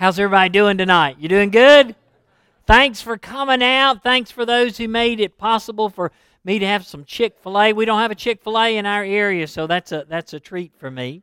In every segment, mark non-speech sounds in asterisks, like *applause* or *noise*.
How's everybody doing tonight? You doing good? Thanks for coming out. Thanks for those who made it possible for me to have some Chick Fil A. We don't have a Chick Fil A in our area, so that's a that's a treat for me.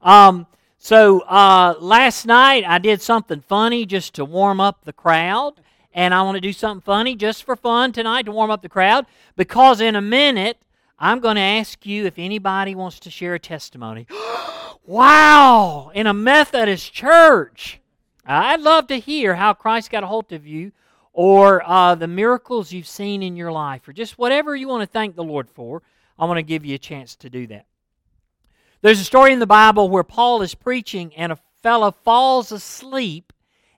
Um, so uh, last night I did something funny just to warm up the crowd, and I want to do something funny just for fun tonight to warm up the crowd because in a minute I'm going to ask you if anybody wants to share a testimony. *gasps* wow! In a Methodist church. I'd love to hear how Christ got a hold of you or uh, the miracles you've seen in your life or just whatever you want to thank the Lord for. I want to give you a chance to do that. There's a story in the Bible where Paul is preaching and a fellow falls asleep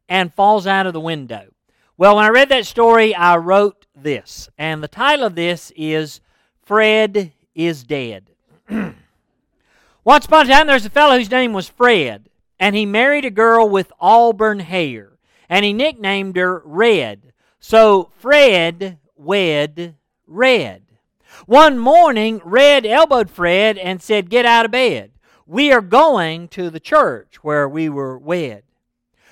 and falls out of the window. Well, when I read that story, I wrote this, and the title of this is Fred is Dead. *clears throat* Once upon a time, there was a fellow whose name was Fred and he married a girl with auburn hair, and he nicknamed her Red. So Fred wed Red. One morning, Red elbowed Fred and said, Get out of bed. We are going to the church where we were wed.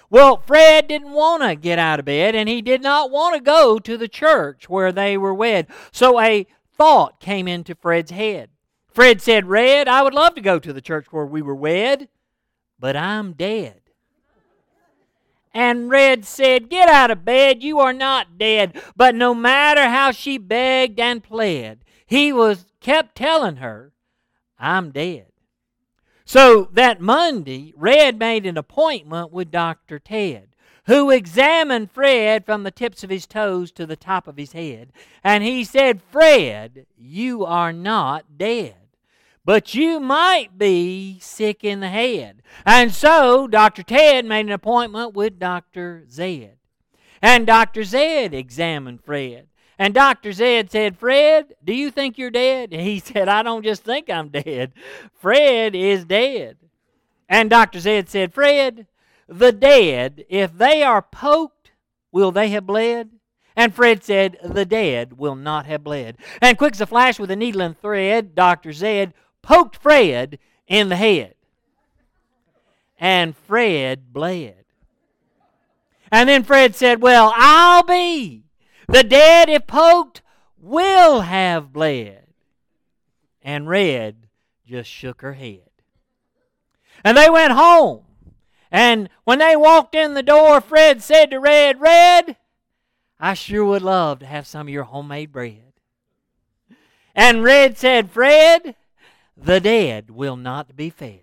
Well, Fred didn't want to get out of bed, and he did not want to go to the church where they were wed. So a thought came into Fred's head. Fred said, Red, I would love to go to the church where we were wed, but I'm dead. And Red said, Get out of bed, you are not dead. But no matter how she begged and pled, he was kept telling her, I'm dead. So that Monday, Red made an appointment with Dr. Ted, who examined Fred from the tips of his toes to the top of his head. And he said, Fred, you are not dead but you might be sick in the head. And so Dr. Ted made an appointment with Dr. Zed. And Dr. Zed examined Fred. And Dr. Zed said, Fred, do you think you're dead? And he *laughs* said, I don't just think I'm dead. Fred is dead. And Dr. Zed said, Fred, the dead, if they are poked, will they have bled? And Fred said, The dead will not have bled. And quick as a flash with a needle and thread, Dr. Zed poked Fred in the head. And Fred bled. And then Fred said, Well, I'll be. The dead, if poked, will have bled. And Red just shook her head. And they went home. And when they walked in the door, Fred said to Red, Red, I sure would love to have some of your homemade bread. And Red said, Fred, the dead will not be fed.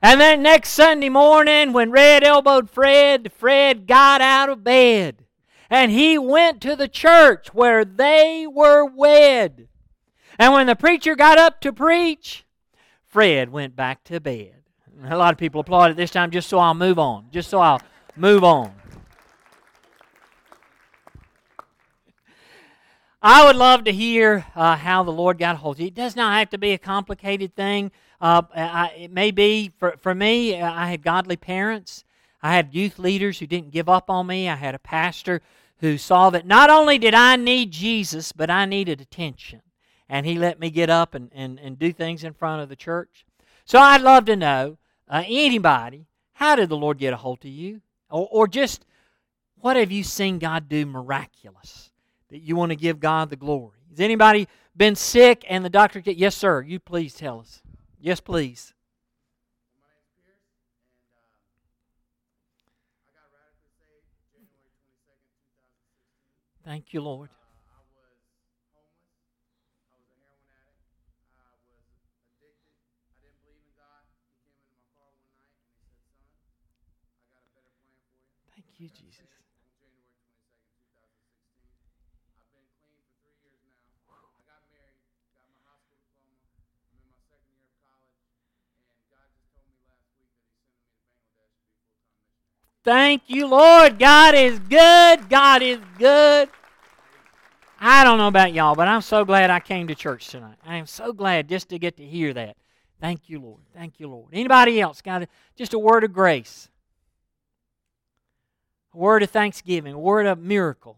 And then next Sunday morning, when Red elbowed Fred, Fred got out of bed and he went to the church where they were wed. And when the preacher got up to preach, Fred went back to bed. A lot of people applauded this time just so I'll move on. Just so I'll move on. I would love to hear uh, how the Lord got a hold of you. It does not have to be a complicated thing. Uh, I, it may be, for, for me, uh, I had godly parents. I had youth leaders who didn't give up on me. I had a pastor who saw that not only did I need Jesus, but I needed attention. And he let me get up and, and, and do things in front of the church. So I'd love to know uh, anybody, how did the Lord get a hold of you? Or, or just what have you seen God do miraculous? That you want to give God the glory. Has anybody been sick and the doctor? Yes, sir. You please tell us. Yes, please. Thank you, Lord. Thank you, Jesus. Thank you, Lord. God is good. God is good. I don't know about y'all, but I'm so glad I came to church tonight. I am so glad just to get to hear that. Thank you, Lord. Thank you, Lord. Anybody else got a, just a word of grace? A word of thanksgiving, a word of miracle.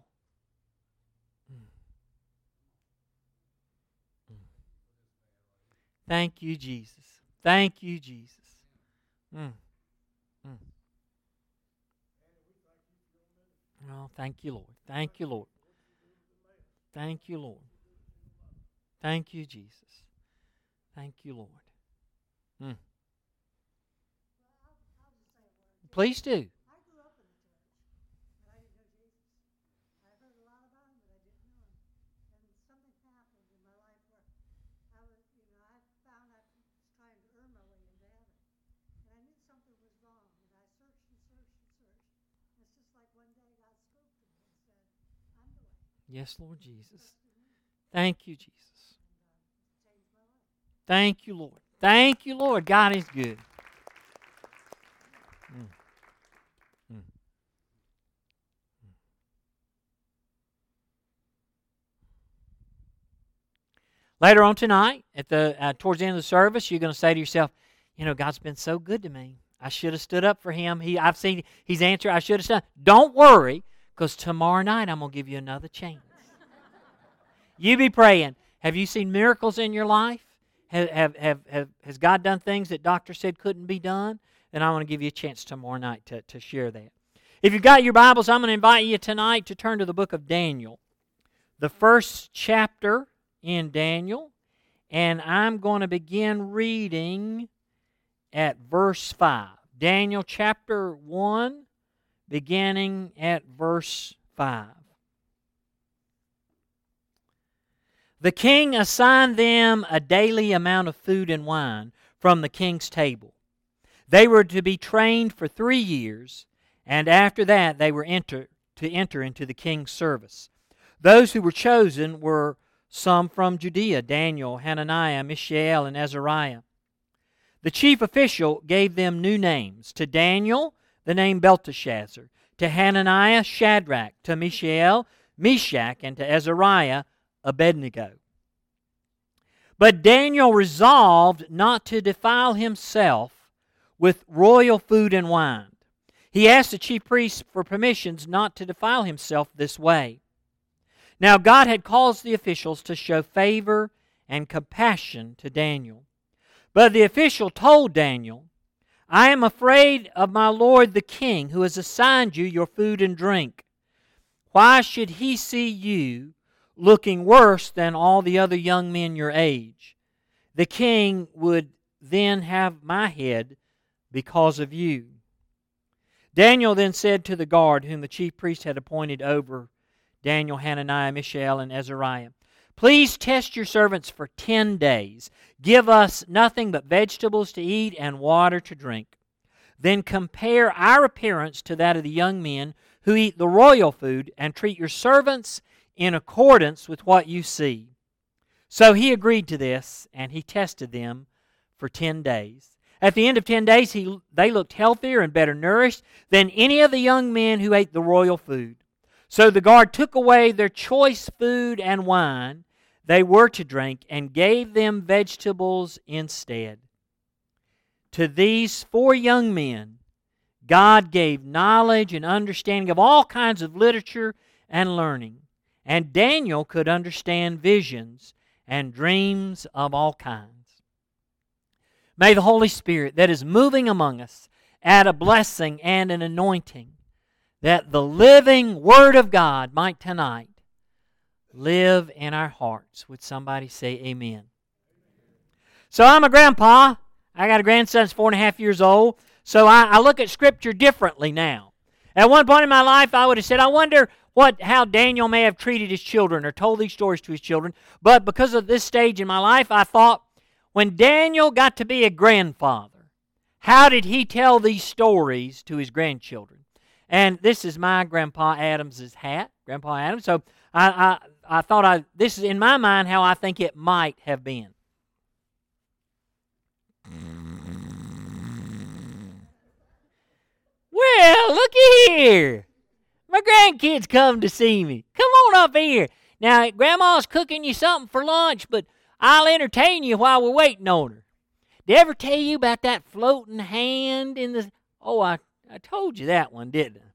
Thank you, Jesus. Thank you, Jesus. Mm. Oh, thank you, Lord. Thank you, Lord. Thank you, Lord. Thank you, Jesus. Thank you, Lord. Mm. Please do. Yes, Lord Jesus. Thank you, Jesus. Thank you, Lord. Thank you, Lord. God is good. Mm. Mm. Later on tonight, at the uh, towards the end of the service, you're going to say to yourself, "You know, God's been so good to me. I should have stood up for Him. He, I've seen He's answered. I should have stood." Don't worry, because tomorrow night I'm going to give you another chance. you be praying. Have you seen miracles in your life? Have, have, have, have, has God done things that doctors said couldn't be done? Then I want to give you a chance tomorrow night to, to share that. If you've got your Bibles, I'm going to invite you tonight to turn to the book of Daniel, the first chapter in Daniel, and I'm going to begin reading at verse 5. Daniel chapter 1, beginning at verse 5. The king assigned them a daily amount of food and wine from the king's table. They were to be trained for three years, and after that they were enter, to enter into the king's service. Those who were chosen were some from Judea Daniel, Hananiah, Mishael, and Azariah. The chief official gave them new names. To Daniel, the name Belteshazzar, to Hananiah, Shadrach, to Mishael, Meshach, and to Azariah, Abednego. But Daniel resolved not to defile himself with royal food and wine. He asked the chief priests for permissions not to defile himself this way. Now, God had caused the officials to show favor and compassion to Daniel. But the official told Daniel, I am afraid of my lord the king, who has assigned you your food and drink. Why should he see you looking worse than all the other young men your age? The king would then have my head because of you. Daniel then said to the guard, whom the chief priest had appointed over Daniel, Hananiah, Mishael, and Azariah, Please test your servants for ten days. Give us nothing but vegetables to eat and water to drink. Then compare our appearance to that of the young men who eat the royal food, and treat your servants in accordance with what you see. So he agreed to this, and he tested them for ten days. At the end of ten days, he, they looked healthier and better nourished than any of the young men who ate the royal food. So the guard took away their choice food and wine they were to drink and gave them vegetables instead. To these four young men, God gave knowledge and understanding of all kinds of literature and learning. And Daniel could understand visions and dreams of all kinds. May the Holy Spirit that is moving among us add a blessing and an anointing that the living Word of God might tonight live in our hearts. Would somebody say amen? So I'm a grandpa. I got a grandson that's four and a half years old. So I, I look at Scripture differently now. At one point in my life, I would have said, I wonder what how Daniel may have treated his children or told these stories to his children. But because of this stage in my life, I thought, when Daniel got to be a grandfather, how did he tell these stories to his grandchildren? And this is my Grandpa Adams's hat, Grandpa Adams. So I, I, I thought I this is in my mind how I think it might have been. Well, looky here. My grandkids come to see me. Come on up here. Now, Grandma's cooking you something for lunch, but I'll entertain you while we're waiting on her. Did ever tell you about that floating hand in the. Oh, I, I told you that one, didn't I?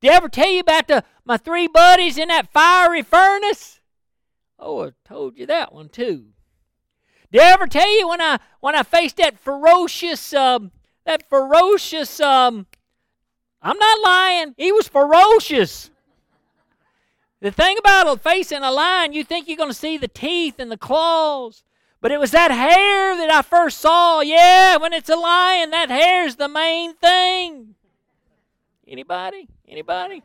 Did I ever tell you about the my three buddies in that fiery furnace? Oh, I told you that one too. Did I ever tell you when I when I faced that ferocious um, that ferocious um I'm not lying, he was ferocious. The thing about facing a lion, you think you're going to see the teeth and the claws. But it was that hair that I first saw. Yeah, when it's a lion, that hair's the main thing. Anybody? Anybody?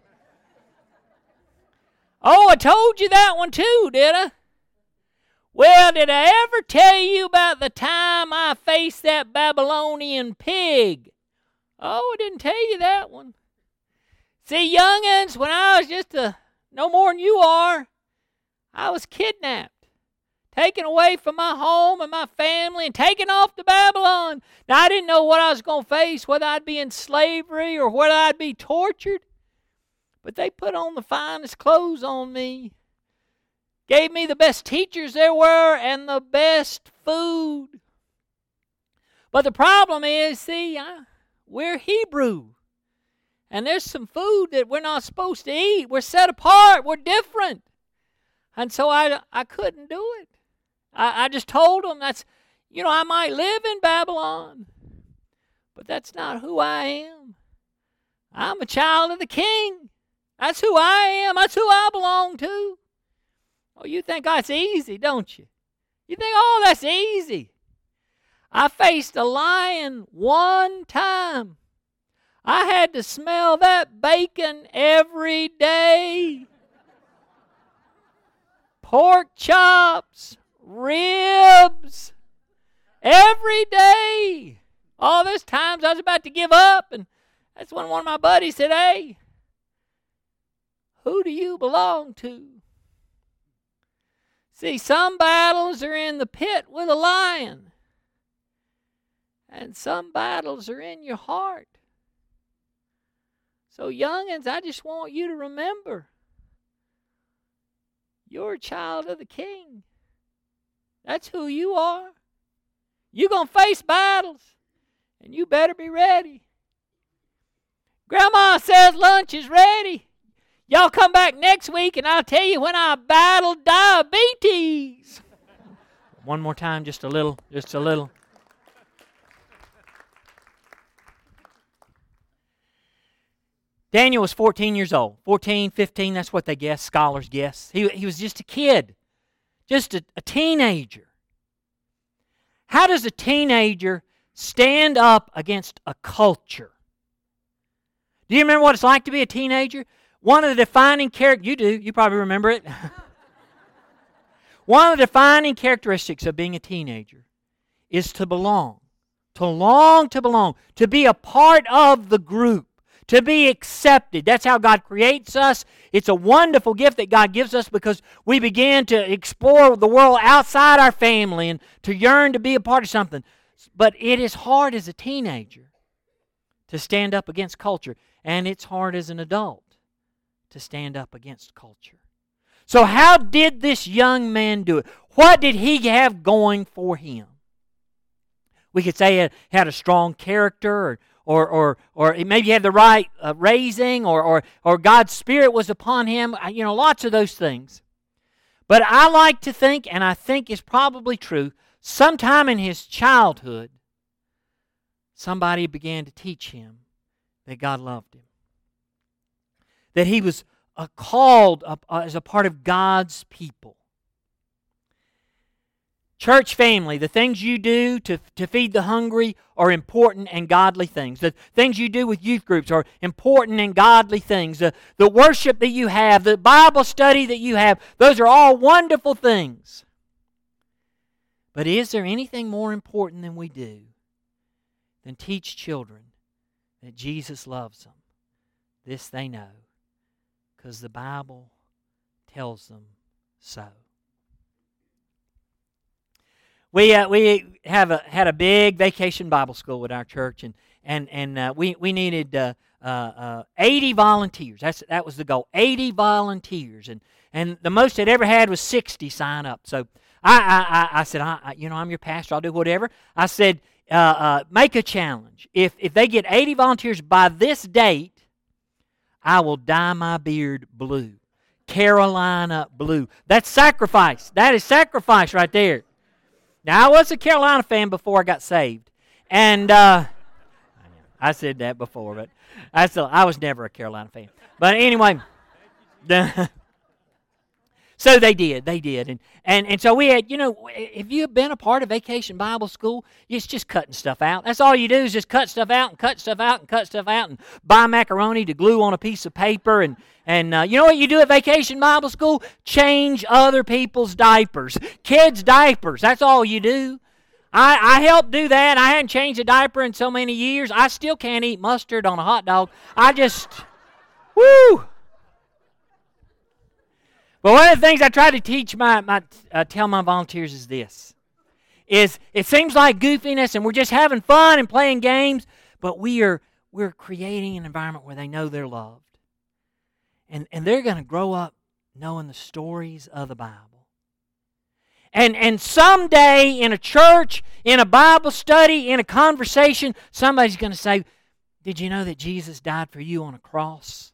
Oh, I told you that one too, did I? Well, did I ever tell you about the time I faced that Babylonian pig? Oh, I didn't tell you that one. See, young'uns, when I was just a no more than you are, I was kidnapped taken away from my home and my family and taken off to Babylon. Now, I didn't know what I was going to face, whether I'd be in slavery or whether I'd be tortured. But they put on the finest clothes on me, gave me the best teachers there were, and the best food. But the problem is, see, I, we're Hebrew. And there's some food that we're not supposed to eat. We're set apart. We're different. And so I, I couldn't do it. I, I just told them that's, you know, I might live in Babylon, but that's not who I am. I'm a child of the king. That's who I am. That's who I belong to. Oh, you think that's easy, don't you? You think, oh, that's easy. I faced a lion one time. I had to smell that bacon every day. Pork chops, ribs every day. All those times I was about to give up, and that's when one of my buddies said, Hey, who do you belong to? See, some battles are in the pit with a lion, and some battles are in your heart. So, youngins, I just want you to remember you're a child of the king. That's who you are. You're going to face battles, and you better be ready. Grandma says lunch is ready. Y'all come back next week, and I'll tell you when I battled diabetes. One more time, just a little, just a little. Daniel was 14 years old. 14, 15, that's what they guess, scholars guess. He, he was just a kid just a, a teenager. How does a teenager stand up against a culture? Do you remember what it's like to be a teenager? One of the defining characteristics, you do, you probably remember it. *laughs* One of the defining characteristics of being a teenager is to belong, to long to belong, to be a part of the group to be accepted. That's how God creates us. It's a wonderful gift that God gives us because we begin to explore the world outside our family and to yearn to be a part of something. But it is hard as a teenager to stand up against culture, and it's hard as an adult to stand up against culture. So, how did this young man do it? What did he have going for him? We could say he had a strong character or, or, or, or maybe he had the right uh, raising, or, or, or God's Spirit was upon him. You know, lots of those things. But I like to think, and I think it's probably true, sometime in his childhood, somebody began to teach him that God loved him, that he was uh, called uh, as a part of God's people. Church family, the things you do to, to feed the hungry are important and godly things. The things you do with youth groups are important and godly things. The, the worship that you have, the Bible study that you have, those are all wonderful things. But is there anything more important than we do than teach children that Jesus loves them? This they know because the Bible tells them so we uh, we have a, had a big vacation Bible school with our church, and and and uh, we we needed uh, uh, uh 80 volunteers. That's that was the goal. 80 volunteers, and and the most it ever had was 60 sign up. So I I, I said, I, you know, I'm your pastor. I'll do whatever. I said, uh, make a challenge. If if they get 80 volunteers by this date, I will dye my beard blue. Carolina blue. That's sacrifice. That is sacrifice right there. Now, I was a Carolina fan before I got saved. And uh, I said that before, but I still I was never a Carolina fan. But anyway, *laughs* So they did. They did. And, and, and so we had, you know, if you have been a part of Vacation Bible School, it's just cutting stuff out. That's all you do is just cut stuff out and cut stuff out and cut stuff out and buy macaroni to glue on a piece of paper. And, and uh, you know what you do at Vacation Bible School? Change other people's diapers. Kids' diapers. That's all you do. I, I helped do that. I hadn't changed a diaper in so many years. I still can't eat mustard on a hot dog. I just, woo! But one of the things I try to teach my, my uh, tell my volunteers is this: is it seems like goofiness and we're just having fun and playing games, but we are we're creating an environment where they know they're loved, and and they're going to grow up knowing the stories of the Bible. And and someday in a church, in a Bible study, in a conversation, somebody's going to say, "Did you know that Jesus died for you on a cross?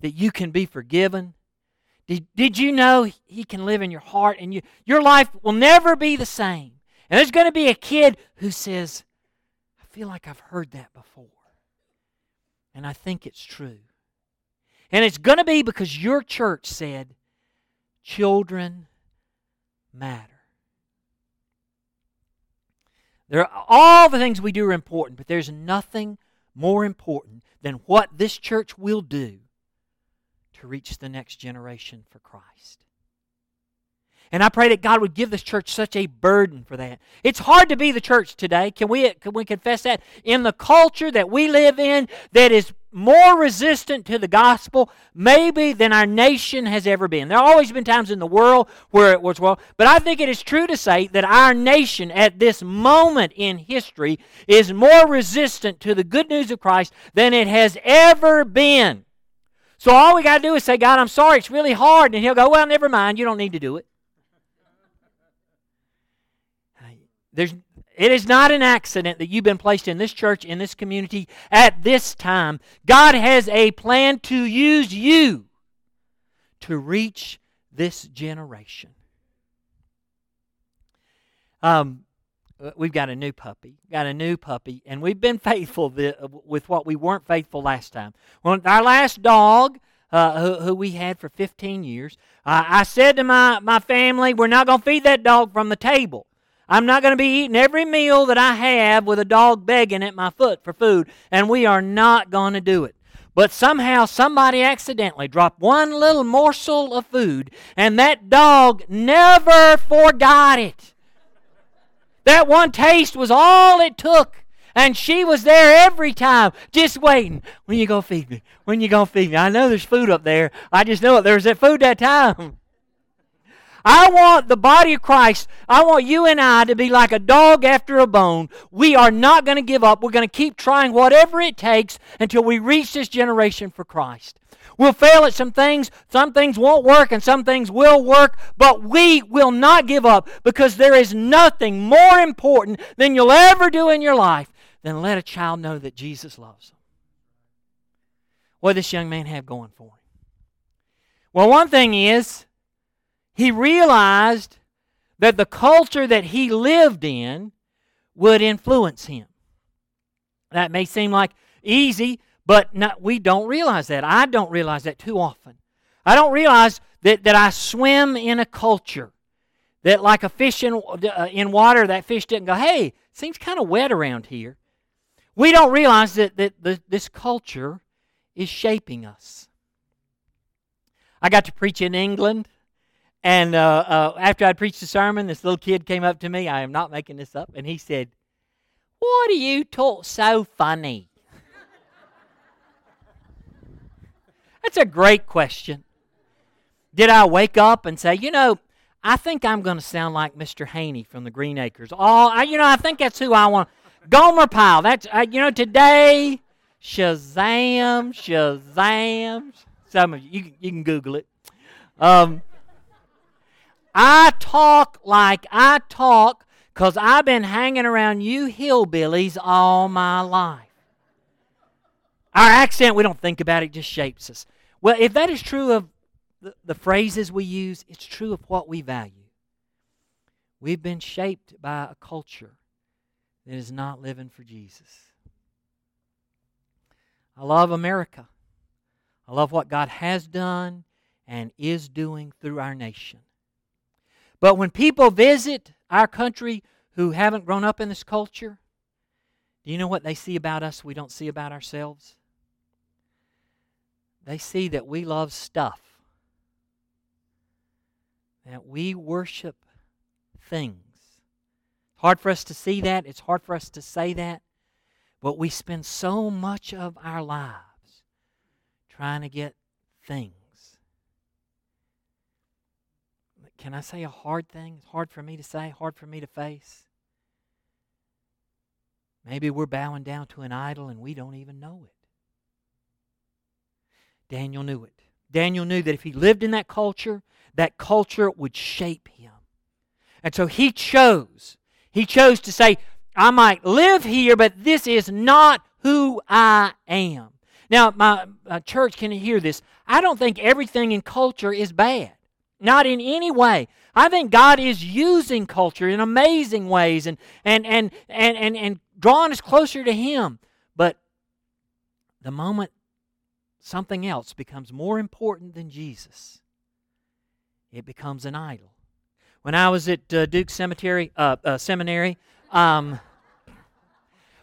That you can be forgiven." Did, did you know He can live in your heart and you, your life will never be the same? And there's going to be a kid who says, I feel like I've heard that before. And I think it's true. And it's going to be because your church said, children matter. There are, all the things we do are important, but there's nothing more important than what this church will do to reach the next generation for Christ. And I pray that God would give this church such a burden for that. It's hard to be the church today. Can we, can we confess that? In the culture that we live in, that is more resistant to the gospel, maybe than our nation has ever been. There have always been times in the world where it was well, but I think it is true to say that our nation at this moment in history is more resistant to the good news of Christ than it has ever been. So all we got to do is say, God, I'm sorry, it's really hard. And He'll go, Well, never mind, you don't need to do it. There's, it is not an accident that you've been placed in this church, in this community, at this time. God has a plan to use you to reach this generation. Um, we've got a new puppy. Got a new puppy, and we've been faithful the, uh, with what we weren't faithful last time. Well, our last dog, uh, who, who, we had for 15 years, uh, I said to my, my family, we're not going to feed that dog from the table. I'm not going to be eating every meal that I have with a dog begging at my foot for food, and we are not going to do it. But somehow somebody accidentally dropped one little morsel of food, and that dog never forgot it. That one taste was all it took. And she was there every time, just waiting. When you gonna feed me? When you gonna feed me? I know there's food up there. I just know it. There's that food that time. *laughs* I want the body of Christ, I want you and I to be like a dog after a bone. We are not going to give up. We're going to keep trying whatever it takes until we reach this generation for Christ. We'll fail at some things, some things won't work, and some things will work, but we will not give up because there is nothing more important than you'll ever do in your life than let a child know that Jesus loves them. What does this young man have going for him? Well, one thing is, he realized that the culture that he lived in would influence him. That may seem like easy but not, we don't realize that. I don't realize that too often. I don't realize that, that I swim in a culture that, like a fish in, uh, in water, that fish didn't go, hey, seems kind of wet around here. We don't realize that, that the, this culture is shaping us. I got to preach in England, and uh, uh, after I preached the sermon, this little kid came up to me. I am not making this up, and he said, What are you talk so funny? That's a great question. Did I wake up and say, you know, I think I'm going to sound like Mr. Haney from the Green Acres. Oh, I, you know, I think that's who I want. Gomer Pyle. That's uh, you know today. Shazam, Shazam. Some of you, you, you can Google it. Um, I talk like I talk because I've been hanging around you hillbillies all my life. Our accent, we don't think about it, just shapes us. Well, if that is true of the, the phrases we use, it's true of what we value. We've been shaped by a culture that is not living for Jesus. I love America. I love what God has done and is doing through our nation. But when people visit our country who haven't grown up in this culture, do you know what they see about us we don't see about ourselves? They see that we love stuff, that we worship things. It's hard for us to see that, it's hard for us to say that, but we spend so much of our lives trying to get things. Can I say a hard thing? It's hard for me to say, hard for me to face. Maybe we're bowing down to an idol and we don't even know it. Daniel knew it. Daniel knew that if he lived in that culture, that culture would shape him. And so he chose. He chose to say, I might live here, but this is not who I am. Now, my, my church can hear this. I don't think everything in culture is bad. Not in any way. I think God is using culture in amazing ways and, and, and, and, and, and drawing us closer to Him. But the moment something else becomes more important than Jesus, it becomes an idol. When I was at uh, Duke Cemetery, uh, uh, Seminary, um,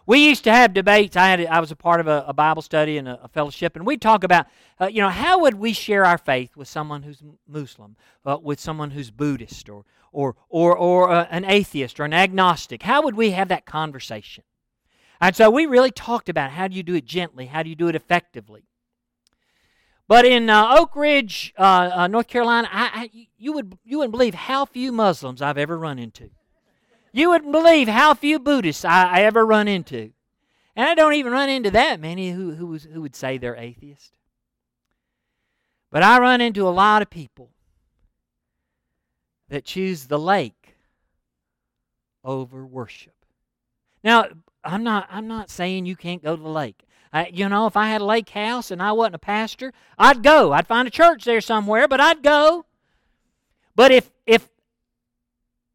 we used to have debates. I had I was a part of a, a Bible study and a, a, fellowship, and we'd talk about, uh, you know, how would we share our faith with someone who's Muslim, uh, with someone who's Buddhist, or or or or uh, an atheist or an agnostic? How would we have that conversation? And so we really talked about how do you do it gently, how do you do it effectively. But in uh, Oak Ridge, uh, uh, North Carolina, I, I, you would you wouldn't believe how few Muslims I've ever run into. You wouldn't believe how few Buddhists I, I ever run into. And I don't even run into that many who, who, who would say they're atheist. But I run into a lot of people that choose the lake over worship. Now, I'm not, I'm not saying you can't go to the lake. I, you know, if I had a lake house and I wasn't a pastor, I'd go. I'd find a church there somewhere, but I'd go. But if, if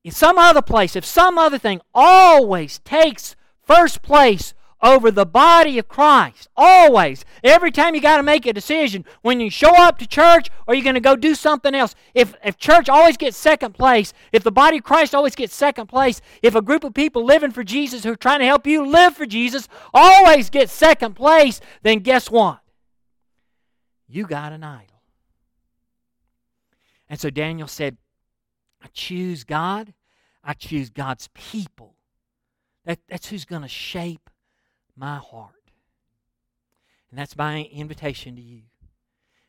if some other place, if some other thing always takes first place over the body of Christ, always, every time you got to make a decision, when you show up to church or you're going to go do something else, if, if church always gets second place, if the body of Christ always gets second place, if a group of people living for Jesus who are trying to help you live for Jesus always gets second place, then guess what? You got an idol. And so Daniel said, I choose God. I choose God's people. That, that's who's going to shape my heart. And that's my invitation to you.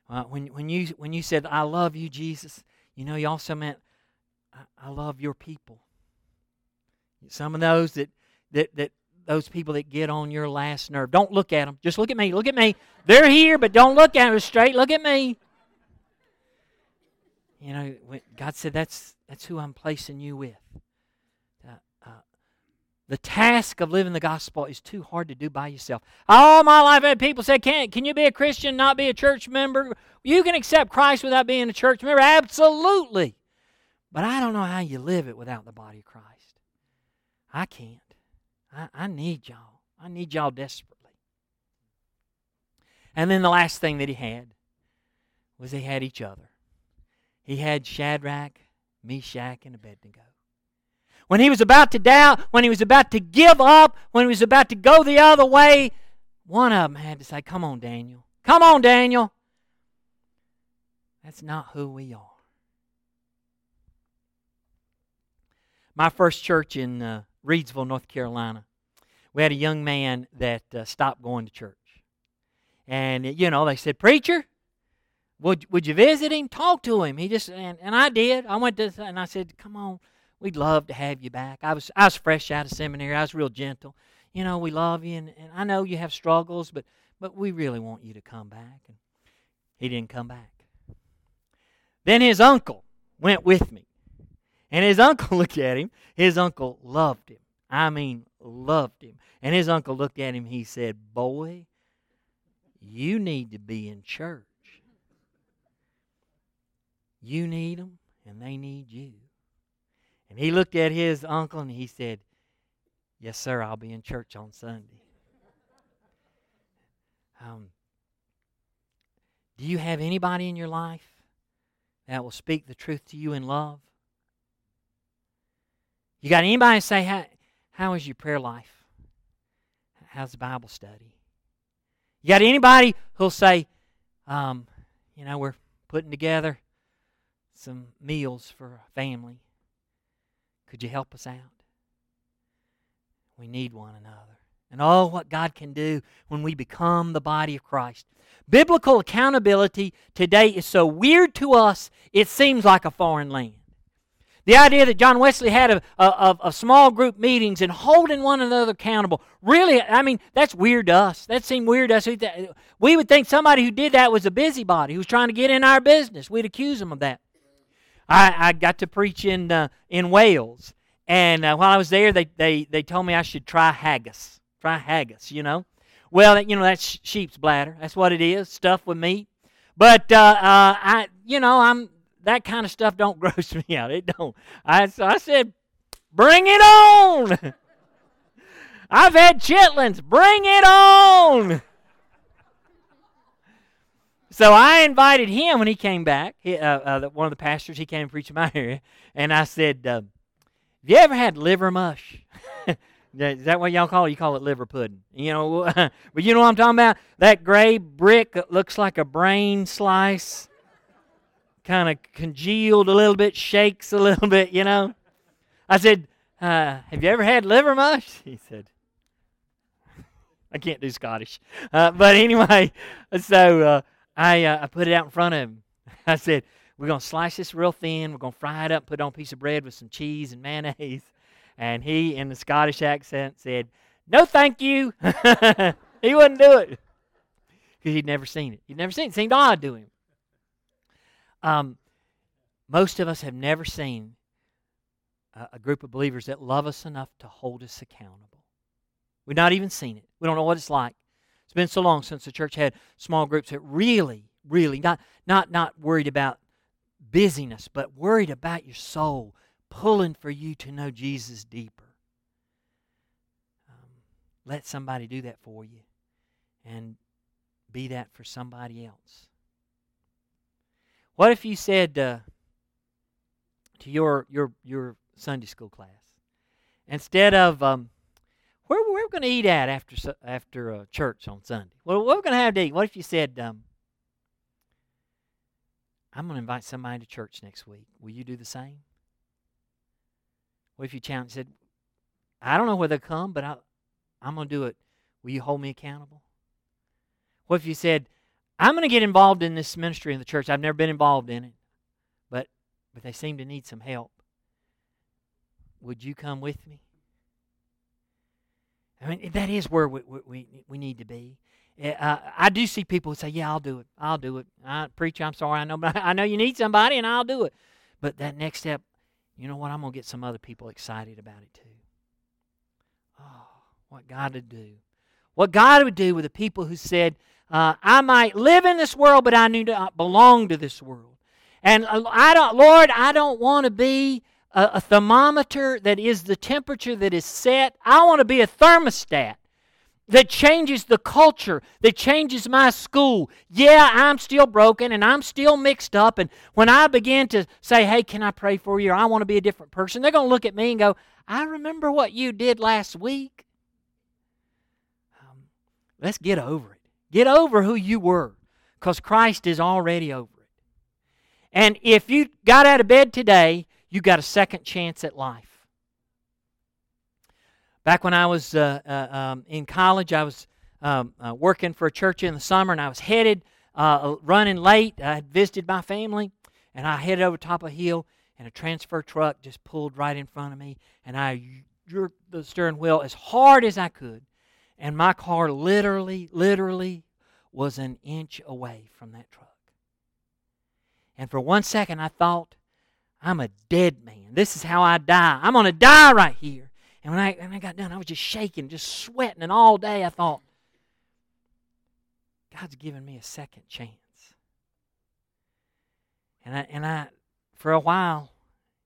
Uh, when, when, you when you said, I love you, Jesus, you know, you also meant, I, I love your people. Some of those that, that, that those people that get on your last nerve. Don't look at them. Just look at me. Look at me. They're here, but don't look at them straight. Look at me. You know, God said that's that's who I'm placing you with. The task of living the gospel is too hard to do by yourself. All my life, I had people say, "Can can you be a Christian, not be a church member? You can accept Christ without being a church member." Absolutely, but I don't know how you live it without the body of Christ. I can't. I, I need y'all. I need y'all desperately. And then the last thing that he had was he had each other. He had Shadrach, Meshach, and Abednego. When he was about to doubt, when he was about to give up, when he was about to go the other way, one of them had to say, Come on, Daniel. Come on, Daniel. That's not who we are. My first church in uh, Reidsville, North Carolina, we had a young man that uh, stopped going to church. And, you know, they said, Preacher, would, would you visit him? Talk to him. He just and, and I did. I went to and I said, "Come on, we'd love to have you back." I was I was fresh out of seminary. I was real gentle. You know, we love you, and, and I know you have struggles, but but we really want you to come back. And he didn't come back. Then his uncle went with me, and his *laughs* uncle looked at him. His uncle loved him. I mean, loved him. And his uncle looked at him. He said, "Boy, you need to be in church." You need them, and they need you. And he looked at his uncle and he said, Yes, sir, I'll be in church on Sunday. Um, do you have anybody in your life that will speak the truth to you in love? You got anybody say, how, how is your prayer life? How's the Bible study? You got anybody who'll say, um, you know, we're putting together some meals for a family. Could you help us out? We need one another. And oh, what God can do when we become the body of Christ. Biblical accountability today is so weird to us, it seems like a foreign land. The idea that John Wesley had of, of, of small group meetings and holding one another accountable, really, I mean, that's weird to us. That seemed weird to us. We would think somebody who did that was a busybody who was trying to get in our business. We'd accuse them of that. I, I got to preach in, uh, in Wales, and uh, while I was there, they, they, they told me I should try haggis. Try haggis, you know. Well, you know, that's sheep's bladder. That's what it is, stuffed with meat. But, uh, uh I, you know, I'm that kind of stuff don't *laughs* gross me out. It don't. I, so I said, bring it on. *laughs* I've had chitlins. Bring it on. So I invited him when he came back. He, uh, uh, one of the pastors, he came and preached in my area. And I said, uh, Have you ever had liver mush? *laughs* Is that what y'all call it? You call it liver pudding. You know, *laughs* but you know what I'm talking about? That gray brick that looks like a brain slice kind of congealed a little bit, shakes a little bit, you know. I said, uh, Have you ever had liver mush? *laughs* He said, I can't do Scottish. Uh, but anyway, so uh, I, uh, I put it out in front of him. *laughs* I said, We're going to slice this real thin. We're going to fry it up, put it on a piece of bread with some cheese and mayonnaise. *laughs* And he, in the Scottish accent, said, No, thank you. *laughs* he wouldn't do it because he'd never seen it. He'd never seen it. It seemed odd to him. Um, most of us have never seen a, a group of believers that love us enough to hold us accountable. We've not even seen it. We don't know what it's like. It's been so long since the church had small groups that really, really not not not worried about busyness, but worried about your soul, pulling for you to know Jesus deeper. Um, let somebody do that for you, and be that for somebody else. What if you said uh, to your your your Sunday school class, instead of um, where we're we going to eat at after after uh, church on Sunday? Well, what we're going to have to eat? What if you said, um, "I'm going to invite somebody to church next week. Will you do the same?" What if you challenge said, "I don't know where they'll come, but I, I'm going to do it. Will you hold me accountable?" What if you said, I'm going to get involved in this ministry in the church. I've never been involved in it, but but they seem to need some help. Would you come with me? I mean, that is where we we, we need to be. Eh, uh, I do see people who say, "Yeah, I'll do it. I'll do it." I, preacher, I'm sorry. I know, but *laughs* I know you need somebody, and I'll do it. But that next step, you know what? I'm gonna get some other people excited about it too. Oh, what God would do! What God would do with the people who said, uh, I might live in this world, but I do not belong to this world. And uh, I don't, Lord, I don't want to be a, a thermometer that is the temperature that is set. I want to be a thermostat that changes the culture, that changes my school. Yeah, I'm still broken and I'm still mixed up. And when I begin to say, hey, can I pray for you? or I want to be a different person, they're going to look at me and go, I remember what you did last week. Um, let's get over it. Get over who you were because Christ is already over it. And if you got out of bed today, you got a second chance at life. Back when I was uh, uh, um, in college, I was um, uh, working for a church in the summer, and I was headed, uh, running late. I had visited my family, and I headed over top of a hill, and a transfer truck just pulled right in front of me, and I jerked the steering wheel as hard as I could, and my car literally, literally was an inch away from that truck. And for one second, I thought, I'm a dead man. This is how I die. I'm going to die right here. And when I, when I got done, I was just shaking, just sweating. And all day I thought, God's given me a second chance. And I, and I, for a while,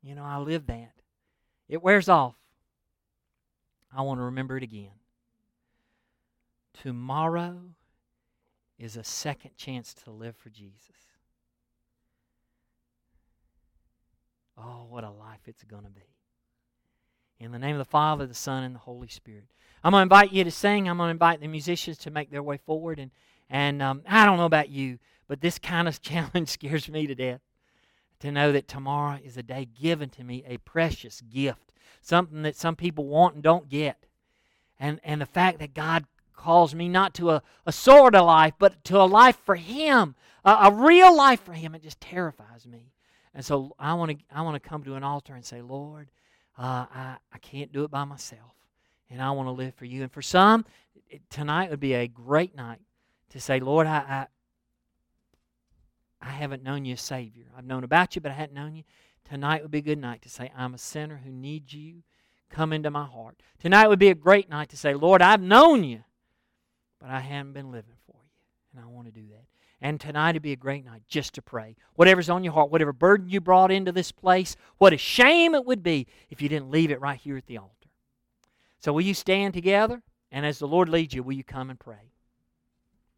you know, I lived that. It wears off. I want to remember it again. Tomorrow is a second chance to live for Jesus. Oh, what a life it's going to be. In the name of the Father, the Son, and the Holy Spirit. I'm going to invite you to sing. I'm going to invite the musicians to make their way forward. And, and um, I don't know about you, but this kind of *laughs* challenge scares me to death. To know that tomorrow is a day given to me, a precious gift, something that some people want and don't get. And, and the fact that God calls me not to a, a sort of life, but to a life for Him, a, a real life for Him, it just terrifies me. And so I want to I want to come to an altar and say, Lord, uh, I, I can't do it by myself. And I want to live for you. And for some, it, tonight would be a great night to say, Lord, I, I, I haven't known you Savior. I've known about you, but I hadn't known you. Tonight would be a good night to say, I'm a sinner who needs you. Come into my heart. Tonight would be a great night to say, Lord, I've known you, but I haven't been living for you. And I want to do that. And tonight would be a great night just to pray. Whatever's on your heart, whatever burden you brought into this place, what a shame it would be if you didn't leave it right here at the altar. So, will you stand together? And as the Lord leads you, will you come and pray?